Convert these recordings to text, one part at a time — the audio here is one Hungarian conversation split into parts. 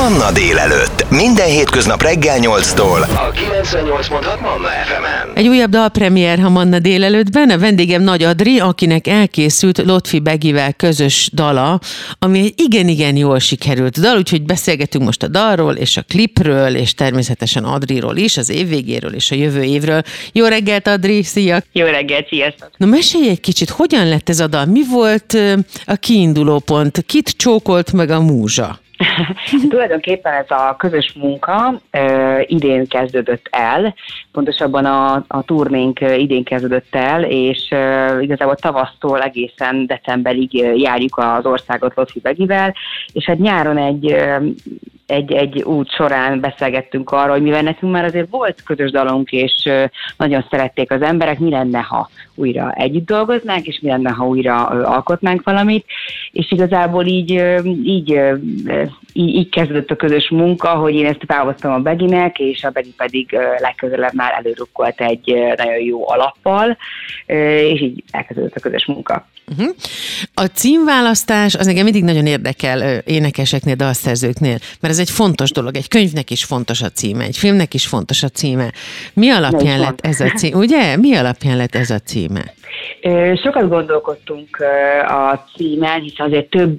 Manna délelőtt. Minden hétköznap reggel 8-tól. A 98.6 Manna FM-en. Egy újabb dalpremier a Manna délelőttben. A vendégem Nagy Adri, akinek elkészült Lotfi Begivel közös dala, ami egy igen-igen jól sikerült dal, úgyhogy beszélgetünk most a dalról, és a klipről, és természetesen Adriról is, az év végéről és a jövő évről. Jó reggelt, Adri, szia! Jó reggelt, sziasztok! Na mesélj egy kicsit, hogyan lett ez a dal? Mi volt a kiinduló pont? Kit csókolt meg a múzsa? Tulajdonképpen ez a közös munka ö, idén kezdődött el, pontosabban a, a turnénk idén kezdődött el, és ö, igazából tavasztól egészen decemberig járjuk az országot Lotfi Begivel, és hát nyáron egy ö, egy, egy út során beszélgettünk arról, hogy mivel nekünk már azért volt közös dalunk, és nagyon szerették az emberek, mi lenne, ha újra együtt dolgoznánk, és mi lenne, ha újra alkotnánk valamit, és igazából így, így, így, így kezdődött a közös munka, hogy én ezt felhoztam a Beginek, és a Begi pedig legközelebb már előrukkolt egy nagyon jó alappal, és így elkezdődött a közös munka. Uh-huh. A címválasztás az engem mindig nagyon érdekel énekeseknél, dalszerzőknél, mert ez egy fontos dolog. Egy könyvnek is fontos a címe, egy filmnek is fontos a címe. Mi alapján van. lett ez a cím? Ugye? Mi alapján lett ez a címe? Sokat gondolkodtunk a címen, hiszen azért több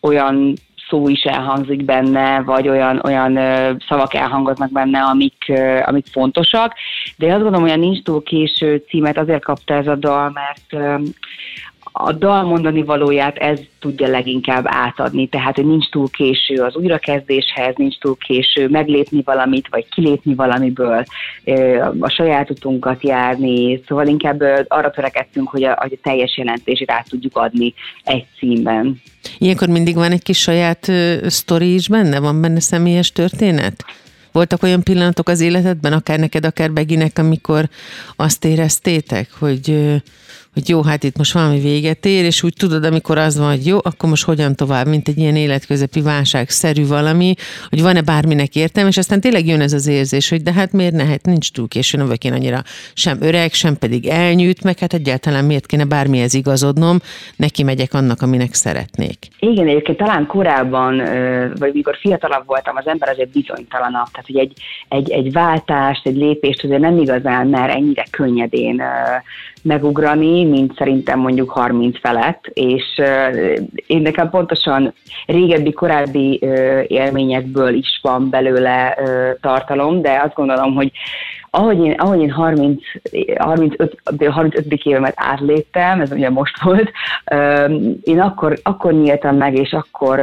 olyan szó is elhangzik benne, vagy olyan, olyan ö, szavak elhangoznak benne, amik, ö, amik fontosak, de én azt gondolom, hogy a Nincs túl késő címet azért kapta ez a dal, mert ö, a dal mondani valóját ez tudja leginkább átadni, tehát hogy nincs túl késő az újrakezdéshez, nincs túl késő meglépni valamit, vagy kilépni valamiből, a saját utunkat járni, szóval inkább arra törekedtünk, hogy a, a teljes jelentését át tudjuk adni egy címben. Ilyenkor mindig van egy kis saját sztori is benne? Van benne személyes történet? Voltak olyan pillanatok az életedben, akár neked, akár Beginek, amikor azt éreztétek, hogy, hogy jó, hát itt most valami véget ér, és úgy tudod, amikor az van, hogy jó, akkor most hogyan tovább, mint egy ilyen életközepi válságszerű valami, hogy van-e bárminek értelme, és aztán tényleg jön ez az érzés, hogy de hát miért ne, hát nincs túl késő, nem vagyok én annyira sem öreg, sem pedig elnyűjt, meg hát egyáltalán miért kéne bármihez igazodnom, neki megyek annak, aminek szeretnék. Igen, egyébként talán korábban, vagy mikor fiatalabb voltam, az ember azért bizonytalanabb, tehát hogy egy, egy, egy váltást, egy lépést azért nem igazán mer ennyire könnyedén megugrani, mint szerintem mondjuk 30 felett, és én nekem pontosan régebbi, korábbi élményekből is van belőle tartalom, de azt gondolom, hogy ahogy én, ahogy én 30, 35, 35. évemet átléptem, ez ugye most volt, én akkor, akkor nyíltam meg, és akkor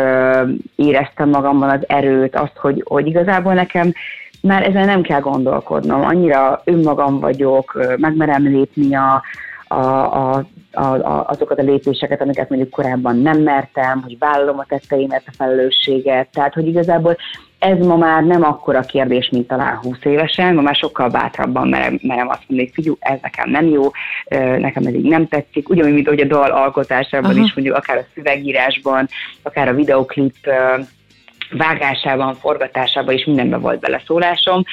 éreztem magamban az erőt, azt, hogy, hogy igazából nekem már ezen nem kell gondolkodnom, annyira önmagam vagyok, megmerem lépni a, a, a, a, a, azokat a lépéseket, amiket mondjuk korábban nem mertem, hogy vállalom a tetteimet, a felelősséget, tehát hogy igazából ez ma már nem akkora kérdés, mint talán 20 évesen, ma már sokkal bátrabban merem, merem azt mondani, hogy figyelj, ez nekem nem jó, nekem ez így nem tetszik, ugyanúgy, mint hogy a dal alkotásában Aha. is, mondjuk akár a szövegírásban, akár a videoklip vágásában, forgatásában is mindenben volt beleszólásom,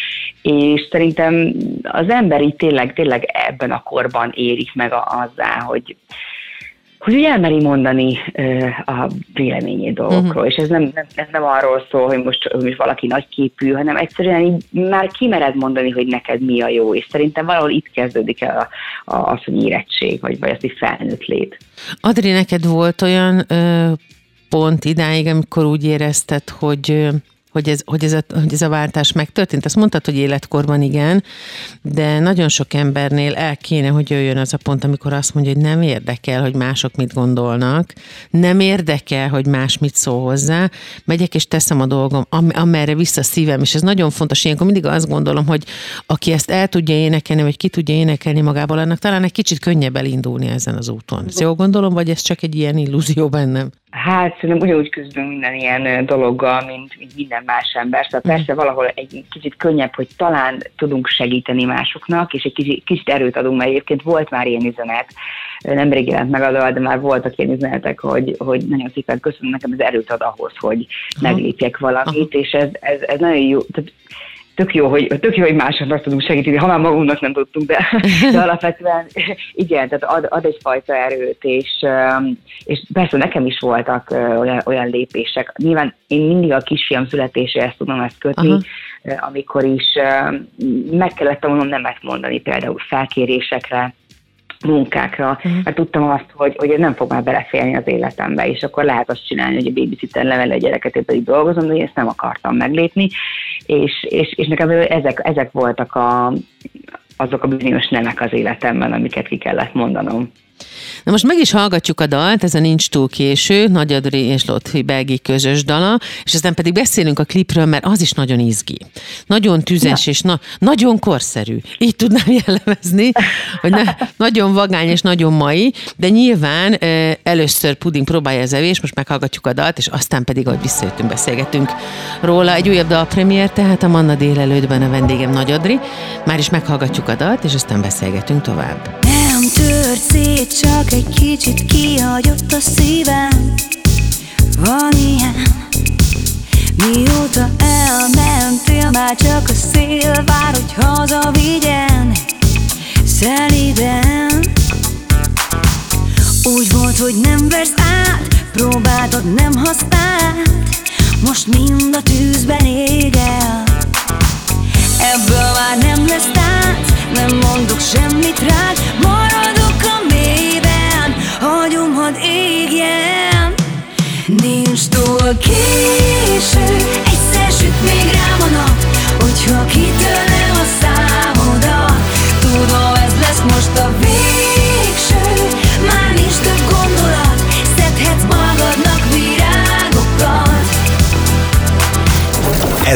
és szerintem az ember így tényleg, tényleg ebben a korban érik meg azzá, hogy hogy úgy elmeri mondani ö, a véleményét dolgokról, uh-huh. és ez nem, nem, ez nem arról szól, hogy most, hogy most valaki nagyképű, hanem egyszerűen így már kimered mondani, hogy neked mi a jó, és szerintem valahol itt kezdődik el a, a, az, hogy érettség, vagy, vagy az, hogy felnőtt lét. Adri, neked volt olyan ö, pont idáig, amikor úgy érezted, hogy hogy ez, hogy, ez a, hogy ez a váltás megtörtént. Azt mondtad, hogy életkorban igen, de nagyon sok embernél el kéne, hogy jöjjön az a pont, amikor azt mondja, hogy nem érdekel, hogy mások mit gondolnak, nem érdekel, hogy más mit szól hozzá, megyek és teszem a dolgom, am- amerre vissza szívem, és ez nagyon fontos. Ilyenkor mindig azt gondolom, hogy aki ezt el tudja énekelni, vagy ki tudja énekelni magából, annak talán egy kicsit könnyebb elindulni ezen az úton. Ezt jól gondolom, vagy ez csak egy ilyen illúzió bennem? Hát szerintem ugyanúgy küzdünk minden ilyen dologgal, mint, mint minden más ember. Szóval persze valahol egy kicsit könnyebb, hogy talán tudunk segíteni másoknak, és egy kicsit, kicsit erőt adunk, mert egyébként volt már ilyen üzenet, nemrég jelent meg a dal, de már voltak ilyen üzenetek, hogy, hogy nagyon szépen köszönöm, nekem ez erőt ad ahhoz, hogy meglépjek valamit, és ez, ez, ez nagyon jó. Tehát tök jó, hogy, tök jó, hogy másoknak tudunk segíteni, ha már magunknak nem tudtunk, de, de alapvetően igen, tehát ad, ad egyfajta erőt, és, és persze nekem is voltak olyan, olyan lépések. Nyilván én mindig a kisfiam születéséhez tudom ezt kötni, Aha. amikor is meg kellett volna nemet mondani például felkérésekre, munkákra, uh-huh. mert tudtam azt, hogy, hogy ez nem fog már beleférni az életembe, és akkor lehet azt csinálni, hogy a babysitter level a gyereket, én pedig dolgozom, de én ezt nem akartam meglépni, és, és, és nekem ezek, ezek voltak a, azok a bizonyos nemek az életemben, amiket ki kellett mondanom. Na most meg is hallgatjuk a dalt, ez a Nincs túl késő, Nagy Adri és Lotfi Belgi közös dala, és aztán pedig beszélünk a klipről, mert az is nagyon izgi. Nagyon tüzes ja. és na- nagyon korszerű. Így tudnám jellemezni, hogy ne, nagyon vagány és nagyon mai, de nyilván e, először Puding próbálja az evés, most meghallgatjuk a dalt, és aztán pedig, ahogy visszajöttünk, beszélgetünk róla. Egy újabb dal premier, tehát a Manna délelőttben a vendégem Nagy Adri. Már is meghallgatjuk a dalt, és aztán beszélgetünk tovább tört szét, csak egy kicsit kihagyott a szívem. Van ilyen Mióta elmentél, már csak a szél vár, hogy hazavigyen Szeliden Úgy volt, hogy nem versz át, próbáltad, nem használt. Most mind a tűzben ég el Ebből már nem lesz tánc, nem mondok semmit rád. Maradok a mélyben, hagyom, hadd égjen Nincs túl késő,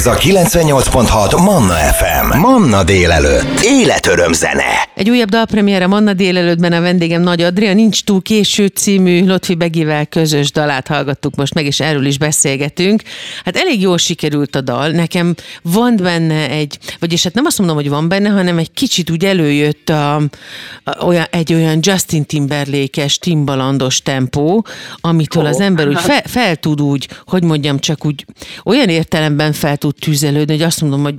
ez a 98.6 Manna FM. Manna délelőtt. Életöröm zene. Egy újabb dalpremiére Manna délelőttben a vendégem Nagy Adria, Nincs túl késő című Lotfi Begivel közös dalát hallgattuk most meg, és erről is beszélgetünk. Hát elég jól sikerült a dal, nekem van benne egy, vagyis hát nem azt mondom, hogy van benne, hanem egy kicsit úgy előjött a, a, olyan, egy olyan Justin Timberlake-es, timbalandos tempó, amitől oh, az ember úgy fel, fel tud úgy, hogy mondjam, csak úgy olyan értelemben fel tud tüzelődni, hogy azt mondom, hogy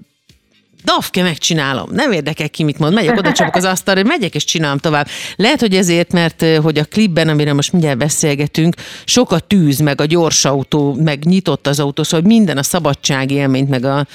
Dafke, megcsinálom. Nem érdekel ki, mit mond. Megyek oda csapok az asztalra, megyek és csinálom tovább. Lehet, hogy ezért, mert hogy a klipben, amire most mindjárt beszélgetünk, sok a tűz, meg a gyors autó, meg nyitott az autó, szóval minden a szabadság élményt, meg a,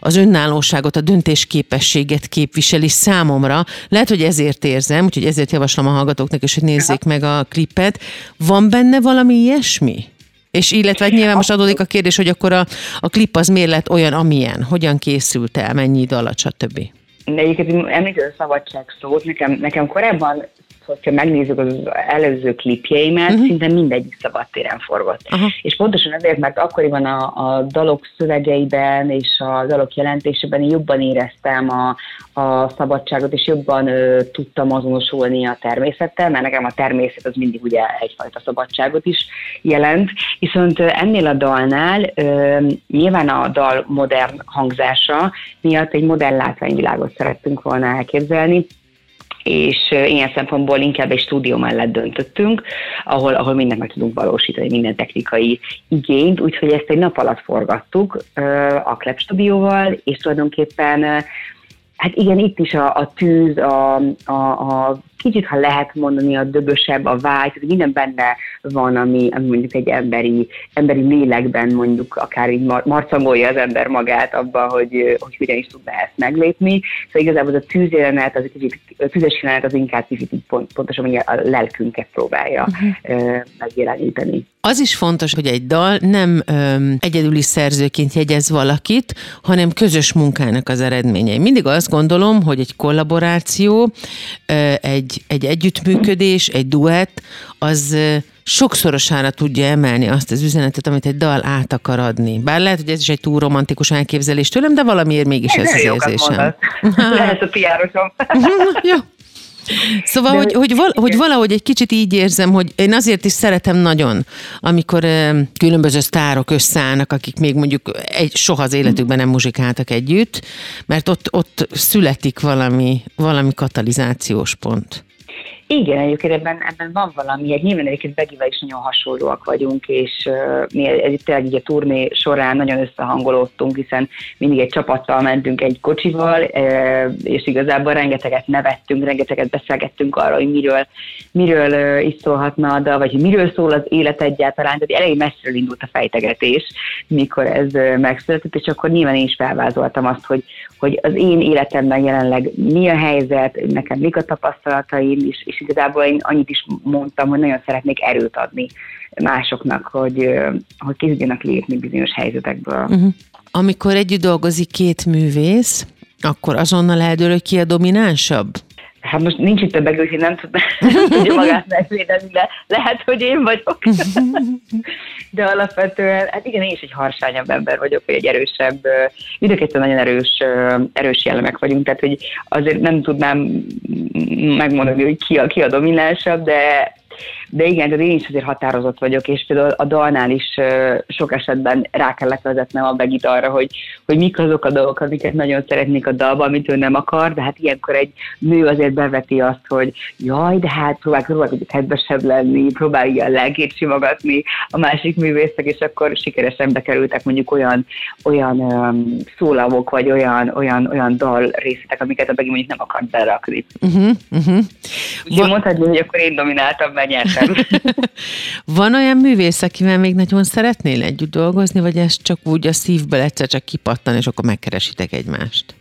az önállóságot, a döntésképességet képviseli számomra. Lehet, hogy ezért érzem, úgyhogy ezért javaslom a hallgatóknak is, hogy nézzék meg a klipet. Van benne valami ilyesmi? És illetve hát nyilván most adódik a kérdés, hogy akkor a, a klip az miért lett olyan, amilyen, hogyan készült el, mennyi idő alatt, stb. De egyébként említett a szabadság szót, nekem, nekem korábban hogyha megnézzük az előző klipjeimet, uh-huh. szinte mindegyik szabadtéren forgott. Uh-huh. És pontosan ezért, mert akkoriban a, a dalok szövegeiben és a dalok jelentésében jobban éreztem a, a szabadságot, és jobban ö, tudtam azonosulni a természettel, mert nekem a természet az mindig ugye egyfajta szabadságot is jelent. Viszont ennél a dalnál ö, nyilván a dal modern hangzása miatt egy modern látványvilágot szerettünk volna elképzelni, és ilyen szempontból inkább egy stúdió mellett döntöttünk, ahol, ahol mindent meg tudunk valósítani, minden technikai igényt, úgyhogy ezt egy nap alatt forgattuk a Klep stúdióval, és tulajdonképpen Hát igen, itt is a, a tűz, a, a, a kicsit, ha lehet mondani, a döbösebb, a vágy, tehát minden benne van, ami, ami mondjuk egy emberi, emberi lélekben mondjuk akár így mar- marcangolja az ember magát abban, hogy, hogy hogyan is tudna ezt meglépni. Szóval igazából az a tűzjelenet, az egy kicsit, a tűzes jelenet az inkább kicsit pont, pontosan hogy a lelkünket próbálja uh-huh. megjeleníteni. Az is fontos, hogy egy dal nem öm, egyedüli szerzőként jegyez valakit, hanem közös munkának az eredménye. Mindig azt gondolom, hogy egy kollaboráció, egy egy, egy együttműködés, egy duett, az sokszorosára tudja emelni azt az üzenetet, amit egy dal át akar adni. Bár lehet, hogy ez is egy túl romantikus elképzelés tőlem, de valamiért mégis ez, az érzésem. lehet a piárosom. Jó. Szóval, hogy, hogy, val, hogy valahogy egy kicsit így érzem, hogy én azért is szeretem nagyon, amikor különböző sztárok összeállnak, akik még mondjuk egy, soha az életükben nem muzsikáltak együtt, mert ott, ott születik valami, valami katalizációs pont. Igen, egyébként ebben, ebben van valami, egy nyilván egyébként Begivel is nagyon hasonlóak vagyunk, és uh, mi egy, tényleg így a turné során nagyon összehangolódtunk, hiszen mindig egy csapattal mentünk egy kocsival, uh, és igazából rengeteget nevettünk, rengeteget beszélgettünk arról, hogy miről, miről uh, is szólhatna a vagy hogy miről szól az élet egyáltalán, tehát elég messziről indult a fejtegetés, mikor ez uh, megszületett, és akkor nyilván én is felvázoltam azt, hogy, hogy az én életemben jelenleg mi a helyzet, nekem mik a tapasztalataim, és, és igazából én annyit is mondtam, hogy nagyon szeretnék erőt adni másoknak, hogy, hogy ki tudjanak lépni bizonyos helyzetekből. Uh-huh. Amikor együtt dolgozik két művész, akkor azonnal eldől, hogy ki a dominánsabb? Hát most nincs itt többek, úgyhogy nem, tud, nem tudja magát megvédeni, de lehet, hogy én vagyok. De alapvetően, hát igen, én is egy harsányabb ember vagyok, vagy egy erősebb, mindökettő nagyon erős, erős jellemek vagyunk, tehát hogy azért nem tudnám megmondani, hogy ki a, ki a dominánsabb, de de igen, de én is azért határozott vagyok, és például a dalnál is sok esetben rá kellett vezetnem a Begit arra, hogy, hogy mik azok a dolgok, amiket nagyon szeretnék a dalba, amit ő nem akar, de hát ilyenkor egy nő azért beveti azt, hogy jaj, de hát próbál, próbál hogy kedvesebb lenni, próbál ilyen lelkét simogatni a másik művészek, és akkor sikeresen bekerültek mondjuk olyan, olyan um, szólamok, vagy olyan, olyan, olyan dal részletek, amiket a Begi mondjuk nem akart berakni. Uh-huh, uh-huh. Úgyhogy mondhatni, hogy akkor én domináltam, mert nyertem. Van olyan művész, akivel még nagyon szeretnél együtt dolgozni, vagy ez csak úgy a szívből egyszer csak kipattan, és akkor megkeresitek egymást?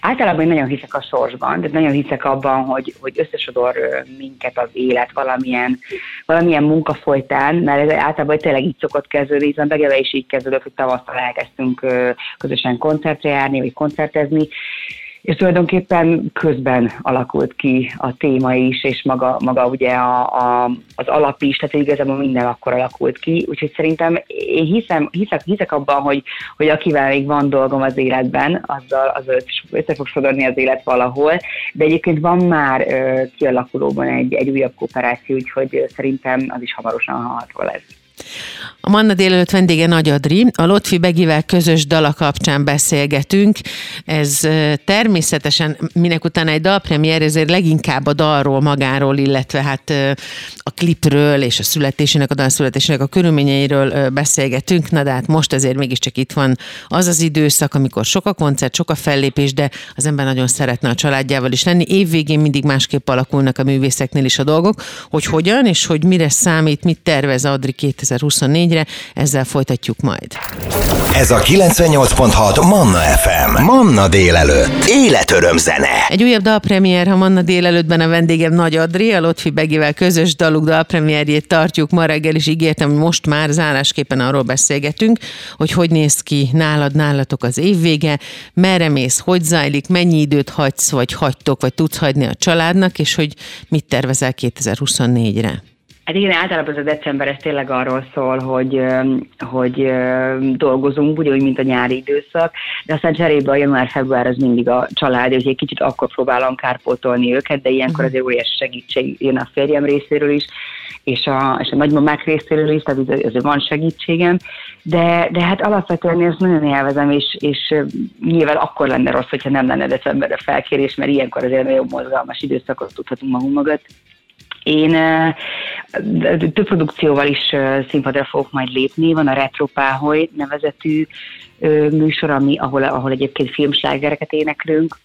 Általában én nagyon hiszek a sorsban, de nagyon hiszek abban, hogy, hogy összesodor minket az élet valamilyen, valamilyen munka folytán, mert ez általában tényleg így szokott kezdődni, hiszen Begeve is így kezdődött, hogy tavasztal elkezdtünk közösen koncertre járni, vagy koncertezni, és tulajdonképpen közben alakult ki a téma is, és maga, maga ugye a, a, az alap is, tehát igazából minden akkor alakult ki, úgyhogy szerintem én hiszem, hiszek, hiszek abban, hogy, hogy akivel még van dolgom az életben, azzal, azzal össze fog sodorni az élet valahol, de egyébként van már ö, kialakulóban egy, egy újabb kooperáció, úgyhogy szerintem az is hamarosan hallható lesz. A Manna délelőtt vendége Nagy Adri. A Lotfi Begivel közös dala kapcsán beszélgetünk. Ez természetesen minek utána egy dalpremier, ezért leginkább a dalról magáról, illetve hát a klipről és a születésének, a dal születésének a körülményeiről beszélgetünk. Na de hát most ezért mégiscsak itt van az az időszak, amikor sok a koncert, sok a fellépés, de az ember nagyon szeretne a családjával is lenni. Évvégén mindig másképp alakulnak a művészeknél is a dolgok, hogy hogyan és hogy mire számít, mit tervez Adri 2024-re, ezzel folytatjuk majd. Ez a 98.6 Manna FM. Manna délelőtt. Életöröm zene. Egy újabb dalpremier, ha Manna délelőttben a vendégem Nagy Adri, a Lotfi Begivel közös daluk dalpremierjét tartjuk ma reggel, és ígértem, hogy most már zárásképpen arról beszélgetünk, hogy hogy néz ki nálad, nálatok az évvége, merre mész, hogy zajlik, mennyi időt hagysz, vagy hagytok, vagy tudsz hagyni a családnak, és hogy mit tervezel 2024-re. Hát igen, általában az a december ez tényleg arról szól, hogy, hogy dolgozunk, ugyanúgy, mint a nyári időszak, de aztán cserébe a január-február az mindig a család, hogy egy kicsit akkor próbálom kárpótolni őket, de ilyenkor mhm. azért óriási segítség jön a férjem részéről is, és a, és a nagymamák részéről is, tehát azért van segítségem, de, de hát alapvetően ezt nagyon élvezem, és, és nyilván akkor lenne rossz, hogyha nem lenne decemberre felkérés, mert ilyenkor azért nagyon mozgalmas időszakot tudhatunk magunk mögött. Én több produkcióval is színpadra fogok majd lépni. Van a Retropáholy nevezetű műsor, ami, ahol, ahol egyébként filmslágereket éneklünk,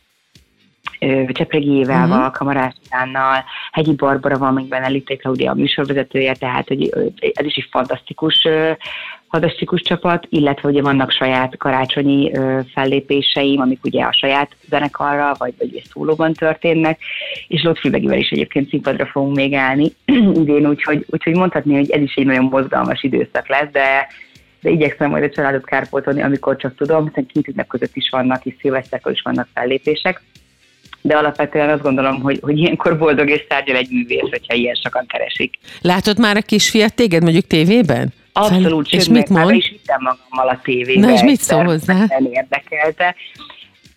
Csepregi Évával, uh-huh. Kamarás Ivánnal, Hegyi Barbara van még benne, Litté Claudia a műsorvezetője, tehát hogy ez is egy fantasztikus fantasztikus csapat, illetve ugye vannak saját karácsonyi ö, fellépéseim, amik ugye a saját zenekarra, vagy, vagy szólóban történnek, és Lotfi Begivel is egyébként színpadra fogunk még állni idén, úgyhogy, úgyhogy mondhatni, hogy ez is egy nagyon mozgalmas időszak lesz, de de igyekszem majd a családot kárpótolni, amikor csak tudom, hiszen két ünnep között is vannak, és szilveszterkor is vannak fellépések de alapvetően azt gondolom, hogy, hogy ilyenkor boldog és tárgyal egy művész, hogyha ilyen sokan keresik. Látod már a kisfiat téged mondjuk tévében? Abszolút, és mit mond? is vittem magammal a tévébe. Na és mit szól hozzá? Nem érdekelte.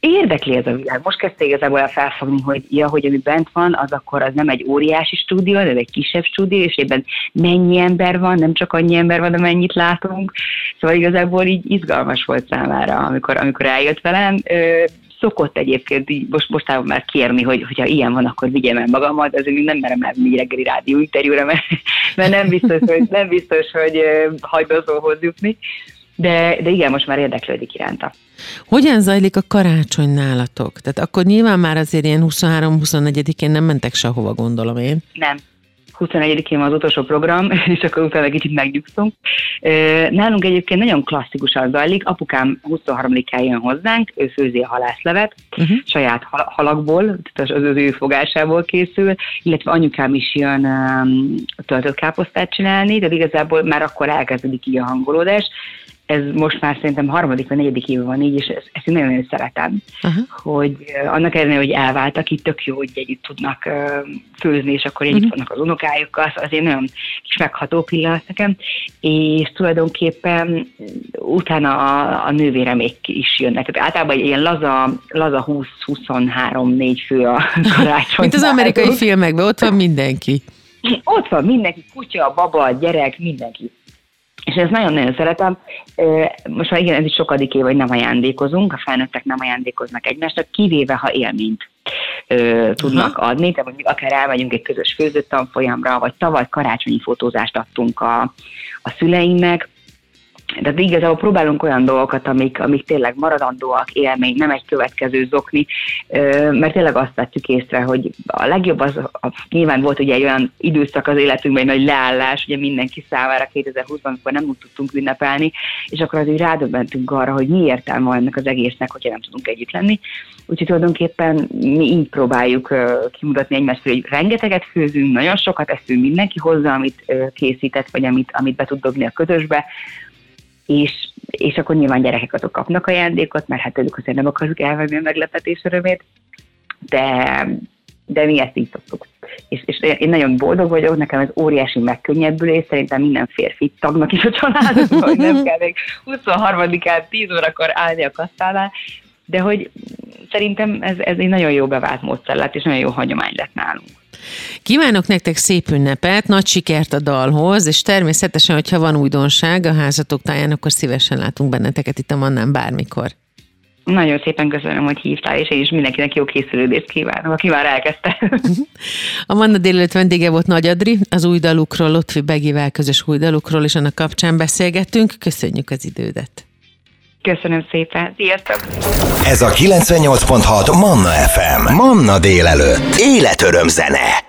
Érdekli ez a világ. Most kezdte igazából el felfogni, hogy ja, hogy ami bent van, az akkor az nem egy óriási stúdió, de egy kisebb stúdió, és ebben mennyi ember van, nem csak annyi ember van, amennyit látunk. Szóval igazából így izgalmas volt számára, amikor, amikor eljött velem szokott egyébként így most, mostában már kérni, hogy hogyha ilyen van, akkor vigyem el magammal, de azért nem merem elvinni reggeli rádió interjúra, mert, mert nem biztos, hogy, nem biztos, hogy hajbazóhoz jutni. De, de igen, most már érdeklődik iránta. Hogyan zajlik a karácsony nálatok? Tehát akkor nyilván már azért ilyen 23-24-én nem mentek sehova, gondolom én. Nem, 21-én van az utolsó program, és akkor utána kicsit megnyugszunk. Nálunk egyébként nagyon klasszikusan zajlik, apukám 23-án jön hozzánk, ő főzi a halászlevet, uh-huh. saját halakból, tehát az, az ő fogásából készül, illetve anyukám is jön um, töltött káposztát csinálni, de igazából már akkor elkezdődik így a hangolódás, ez most már szerintem harmadik vagy negyedik éve van így, és ezt, ezt nagyon-nagyon szeretem, uh-huh. hogy annak ellenére, hogy elváltak, itt tök jó, hogy együtt tudnak uh, főzni, és akkor együtt uh-huh. vannak az unokájukkal, az azért nagyon kis megható pillanat nekem, és tulajdonképpen utána a, a nővéremék is jönnek. Tehát általában ilyen laza, laza 20-23-4 fő a karácsony. Mint az amerikai filmekben, ott van mindenki. Ott van mindenki, kutya, baba, gyerek, mindenki és ezt nagyon-nagyon szeretem. Most már igen, ez is sokadik év, hogy nem ajándékozunk, a felnőttek nem ajándékoznak egymásnak, kivéve, ha élményt ö, tudnak Aha. adni, tehát mondjuk akár elmegyünk egy közös főzőtanfolyamra, vagy tavaly karácsonyi fotózást adtunk a, a szüleimnek, tehát igazából próbálunk olyan dolgokat, amik, amik tényleg maradandóak, élmény, nem egy következő zokni, mert tényleg azt vettük észre, hogy a legjobb az, a, nyilván volt ugye egy olyan időszak az életünkben, egy nagy leállás, ugye mindenki számára 2020-ban, amikor nem tudtunk ünnepelni, és akkor azért rádöbbentünk arra, hogy mi értelme van ennek az egésznek, hogyha nem tudunk együtt lenni. Úgyhogy tulajdonképpen mi így próbáljuk kimutatni egymást, hogy rengeteget főzünk, nagyon sokat eszünk, mindenki hozzá, amit készített, vagy amit, amit be tud dobni a közösbe, és, és akkor nyilván gyerekek azok kapnak ajándékot, mert hát ők azért nem akarjuk elvenni a meglepetés örömét, de, de mi ezt így szoktuk. És, és én nagyon boldog vagyok, nekem ez óriási megkönnyebbülés, szerintem minden férfi tagnak is a családban, hogy nem kell még 23-án 10 órakor állni a kasszánál, de hogy szerintem ez, ez egy nagyon jó bevált módszer lett, és nagyon jó hagyomány lett nálunk. Kívánok nektek szép ünnepet, nagy sikert a dalhoz, és természetesen, hogyha van újdonság a házatok táján, akkor szívesen látunk benneteket itt a Mannán bármikor. Nagyon szépen köszönöm, hogy hívtál, és én is mindenkinek jó készülődést kívánok, aki már elkezdte. A Manna délelőtt vendége volt Nagy Adri, az új dalukról, Lotfi Begivel közös új dalukról, és annak kapcsán beszélgettünk. Köszönjük az idődet. Köszönöm szépen. Sziasztok! Ez a 98.6 Manna FM. Manna délelőtt. Életöröm zene.